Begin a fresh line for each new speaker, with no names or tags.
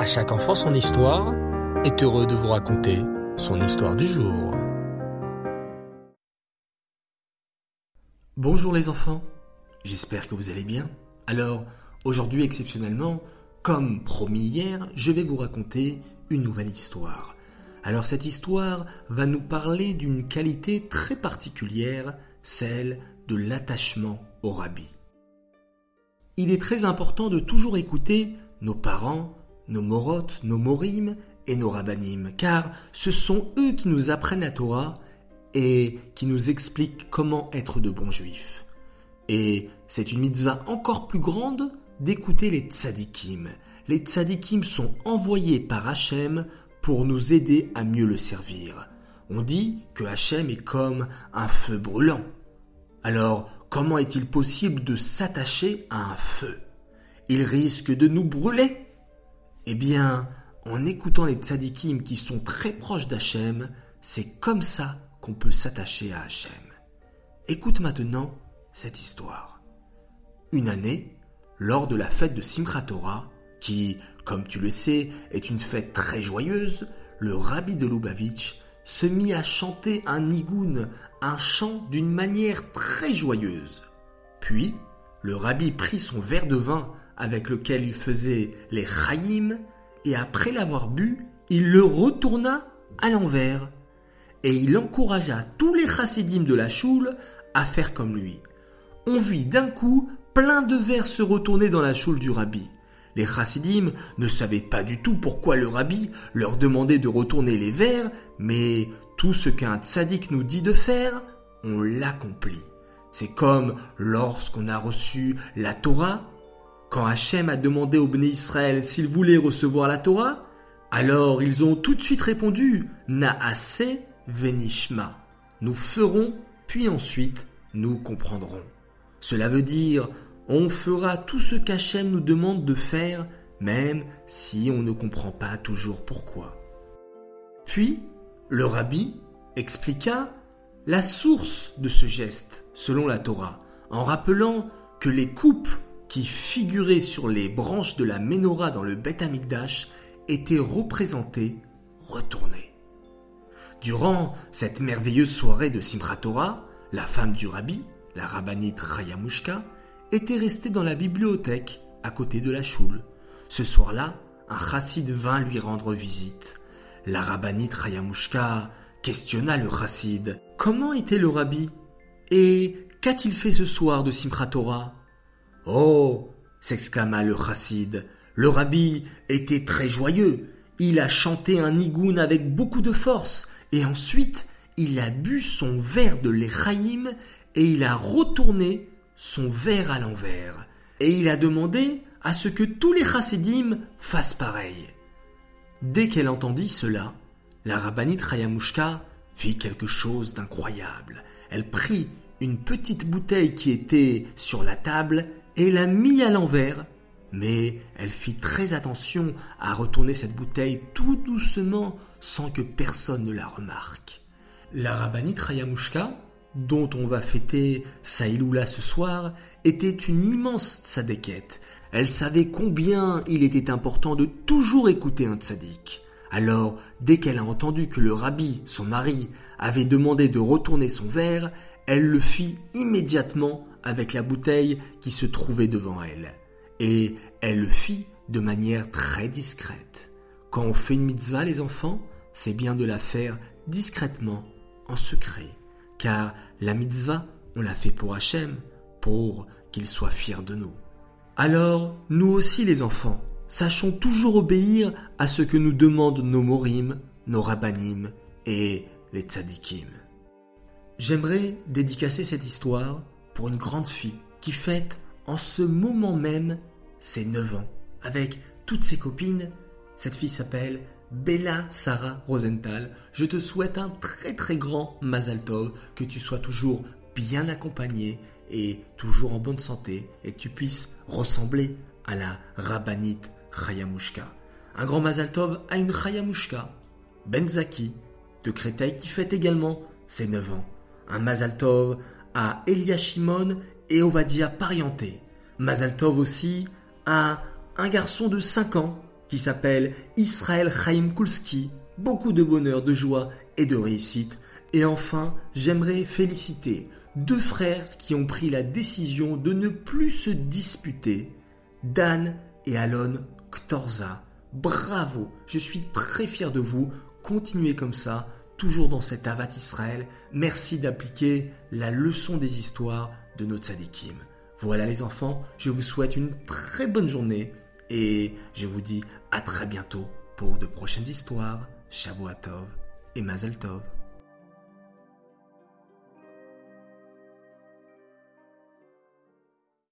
À chaque enfant son histoire est heureux de vous raconter son histoire du jour.
Bonjour les enfants, j'espère que vous allez bien. Alors, aujourd'hui exceptionnellement, comme promis hier, je vais vous raconter une nouvelle histoire. Alors cette histoire va nous parler d'une qualité très particulière, celle de l'attachement au rabbi. Il est très important de toujours écouter nos parents, nos morotes, nos morim et nos rabbinim, car ce sont eux qui nous apprennent la Torah et qui nous expliquent comment être de bons juifs. Et c'est une mitzvah encore plus grande d'écouter les tzadikim. Les tzadikim sont envoyés par Hachem pour nous aider à mieux le servir. On dit que Hachem est comme un feu brûlant. Alors, comment est-il possible de s'attacher à un feu? Il risque de nous brûler. Eh bien, en écoutant les tzadikim qui sont très proches d'Hachem, c'est comme ça qu'on peut s'attacher à Hachem. Écoute maintenant cette histoire. Une année, lors de la fête de Simchat Torah, qui, comme tu le sais, est une fête très joyeuse, le rabbi de Lubavitch se mit à chanter un nigoun, un chant d'une manière très joyeuse. Puis, le rabbi prit son verre de vin avec lequel il faisait les chayim, et après l'avoir bu, il le retourna à l'envers. Et il encouragea tous les chassidim de la choule à faire comme lui. On vit d'un coup plein de verres se retourner dans la choule du rabbi. Les chassidim ne savaient pas du tout pourquoi le rabbi leur demandait de retourner les verres, mais tout ce qu'un tzaddik nous dit de faire, on l'accomplit. C'est comme lorsqu'on a reçu la Torah, quand Hachem a demandé aux Bnei Israël s'ils voulaient recevoir la Torah, alors ils ont tout de suite répondu Naase venishma. Nous ferons, puis ensuite nous comprendrons. Cela veut dire on fera tout ce qu'Hachem nous demande de faire, même si on ne comprend pas toujours pourquoi. Puis, le rabbi expliqua la source de ce geste, selon la Torah, en rappelant que les coupes qui figuraient sur les branches de la menorah dans le Beth Amikdash étaient représentées retournées. Durant cette merveilleuse soirée de Simchat la femme du rabbi, la rabbinite Rayamushka, était resté dans la bibliothèque à côté de la choule. Ce soir-là, un chassid vint lui rendre visite. La rabbinite Rayamushka questionna le chassid. Comment était le rabbi? Et qu'a-t-il fait ce soir de Simchat Oh s'exclama le chassid. Le rabbi était très joyeux. Il a chanté un nigoun avec beaucoup de force. Et ensuite, il a bu son verre de l'Echaïm et il a retourné son verre à l'envers, et il a demandé à ce que tous les chassidim fassent pareil. Dès qu'elle entendit cela, la rabbinite Rayamushka fit quelque chose d'incroyable. Elle prit une petite bouteille qui était sur la table la mit à l'envers, mais elle fit très attention à retourner cette bouteille tout doucement sans que personne ne la remarque. La rabbinite Rayamushka dont on va fêter Saïloula ce soir, était une immense tzadékette. Elle savait combien il était important de toujours écouter un tzaddik. Alors, dès qu'elle a entendu que le rabbi, son mari, avait demandé de retourner son verre, elle le fit immédiatement avec la bouteille qui se trouvait devant elle. Et elle le fit de manière très discrète. Quand on fait une mitzvah, les enfants, c'est bien de la faire discrètement, en secret car la mitzvah, on l'a fait pour Hachem, pour qu'il soit fier de nous. Alors, nous aussi les enfants, sachons toujours obéir à ce que nous demandent nos morim, nos rabbanim et les tzadikim. J'aimerais dédicacer cette histoire pour une grande fille qui fête en ce moment même ses 9 ans avec toutes ses copines. Cette fille s'appelle Bella Sarah Rosenthal, je te souhaite un très très grand Mazal Tov, que tu sois toujours bien accompagné et toujours en bonne santé et que tu puisses ressembler à la rabbinite Chayamushka. Un grand Mazal Tov à une Chayamushka, Benzaki de Créteil qui fête également ses 9 ans. Un Mazal Tov à Elia Shimon et Ovadia Parienté. Mazal Tov aussi à un garçon de 5 ans qui s'appelle Israël Chaim Kulski. Beaucoup de bonheur, de joie et de réussite. Et enfin, j'aimerais féliciter deux frères qui ont pris la décision de ne plus se disputer, Dan et Alon Ktorza. Bravo, je suis très fier de vous. Continuez comme ça, toujours dans cet Avat Israël. Merci d'appliquer la leçon des histoires de notre Sadikim. Voilà les enfants, je vous souhaite une très bonne journée et je vous dis à très bientôt pour de prochaines histoires. Shavuot Tov et Mazel Tov.